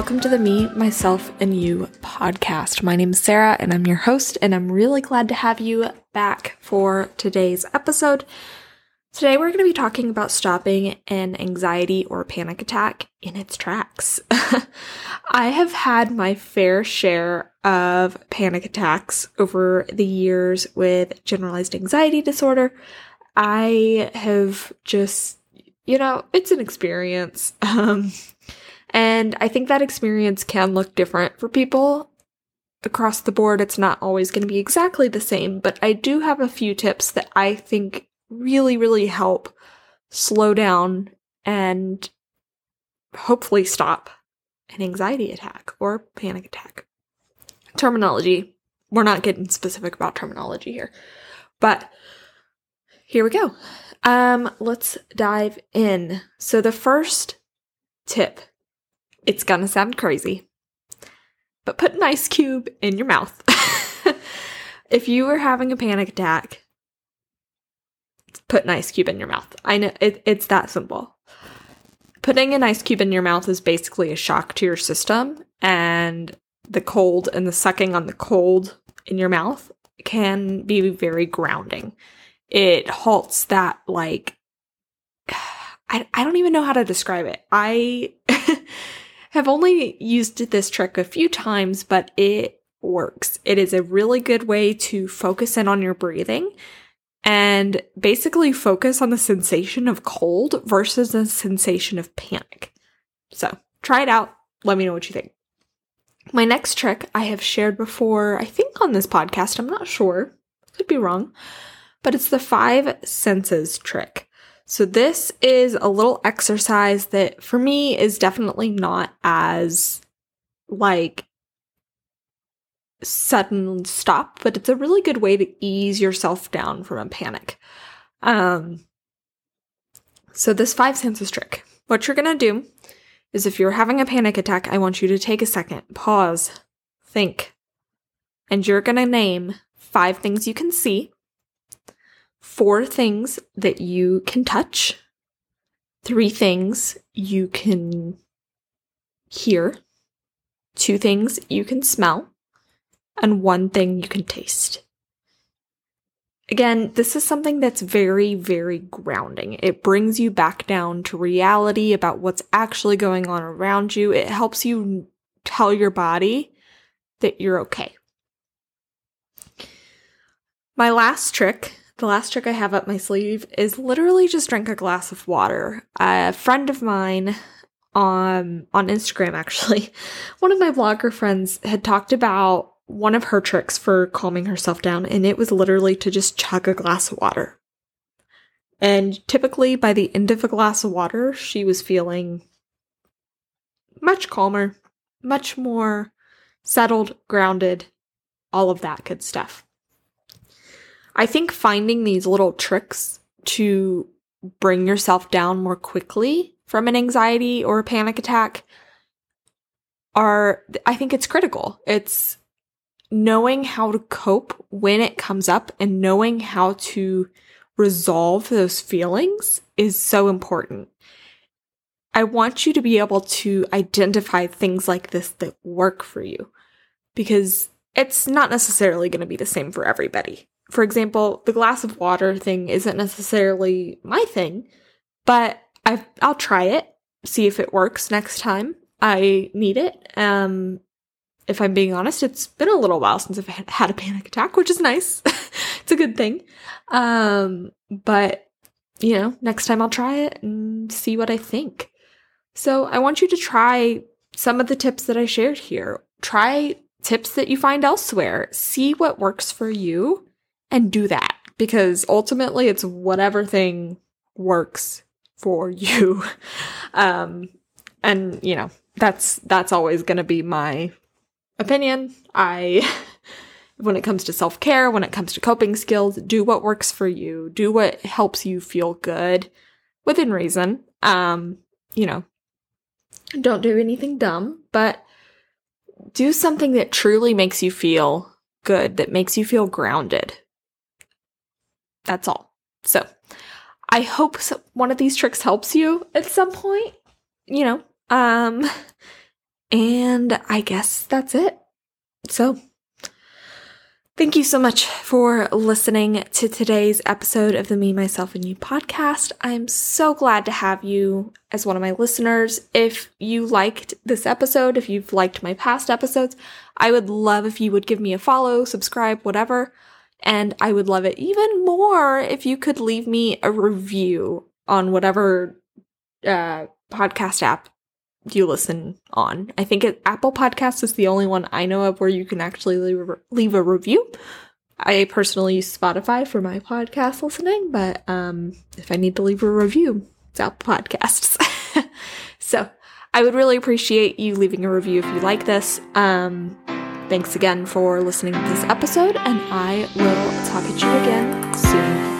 Welcome to the Me, Myself, and You podcast. My name is Sara, and I'm your host, and I'm really glad to have you back for today's episode. Today, we're going to be talking about stopping an anxiety or panic attack in its tracks. I have had my fair share of panic attacks over the years with generalized anxiety disorder. I have just, you know, it's an experience. Um, and I think that experience can look different for people across the board. It's not always going to be exactly the same, but I do have a few tips that I think really, really help slow down and hopefully stop an anxiety attack or panic attack. Terminology. We're not getting specific about terminology here, but here we go. Um, let's dive in. So the first tip it's gonna sound crazy, but put an ice cube in your mouth. if you are having a panic attack, put an ice cube in your mouth. I know it, it's that simple. Putting an ice cube in your mouth is basically a shock to your system, and the cold and the sucking on the cold in your mouth can be very grounding. It halts that, like, I, I don't even know how to describe it. I have only used this trick a few times, but it works. It is a really good way to focus in on your breathing and basically focus on the sensation of cold versus the sensation of panic. So try it out. Let me know what you think. My next trick I have shared before, I think on this podcast, I'm not sure, could be wrong, but it's the five senses trick. So, this is a little exercise that for me is definitely not as like sudden stop, but it's a really good way to ease yourself down from a panic. Um, so, this five senses trick, what you're gonna do is if you're having a panic attack, I want you to take a second, pause, think, and you're gonna name five things you can see four things that you can touch, three things you can hear, two things you can smell, and one thing you can taste. Again, this is something that's very, very grounding. It brings you back down to reality about what's actually going on around you. It helps you tell your body that you're okay. My last trick the last trick I have up my sleeve is literally just drink a glass of water. A friend of mine on on Instagram actually, one of my blogger friends had talked about one of her tricks for calming herself down and it was literally to just chug a glass of water. And typically by the end of a glass of water, she was feeling much calmer, much more settled, grounded, all of that good stuff. I think finding these little tricks to bring yourself down more quickly from an anxiety or a panic attack are, I think it's critical. It's knowing how to cope when it comes up and knowing how to resolve those feelings is so important. I want you to be able to identify things like this that work for you because it's not necessarily going to be the same for everybody for example, the glass of water thing isn't necessarily my thing, but I I'll try it, see if it works next time I need it. Um if I'm being honest, it's been a little while since I've had a panic attack, which is nice. it's a good thing. Um but you know, next time I'll try it and see what I think. So, I want you to try some of the tips that I shared here. Try tips that you find elsewhere. See what works for you and do that because ultimately it's whatever thing works for you. Um, and you know, that's that's always going to be my opinion. I when it comes to self-care, when it comes to coping skills, do what works for you. Do what helps you feel good within reason. Um, you know, don't do anything dumb, but do something that truly makes you feel good, that makes you feel grounded. That's all. So I hope one of these tricks helps you at some point. You know, um, And I guess that's it. So, thank you so much for listening to today's episode of the Me, Myself, and You podcast. I'm so glad to have you as one of my listeners. If you liked this episode, if you've liked my past episodes, I would love if you would give me a follow, subscribe, whatever. And I would love it even more if you could leave me a review on whatever uh, podcast app you listen on. I think it, Apple Podcasts is the only one I know of where you can actually leave a, leave a review. I personally use Spotify for my podcast listening, but um, if I need to leave a review, it's Apple Podcasts. so I would really appreciate you leaving a review if you like this. Um, thanks again for listening to this episode, and I will talk at you again soon.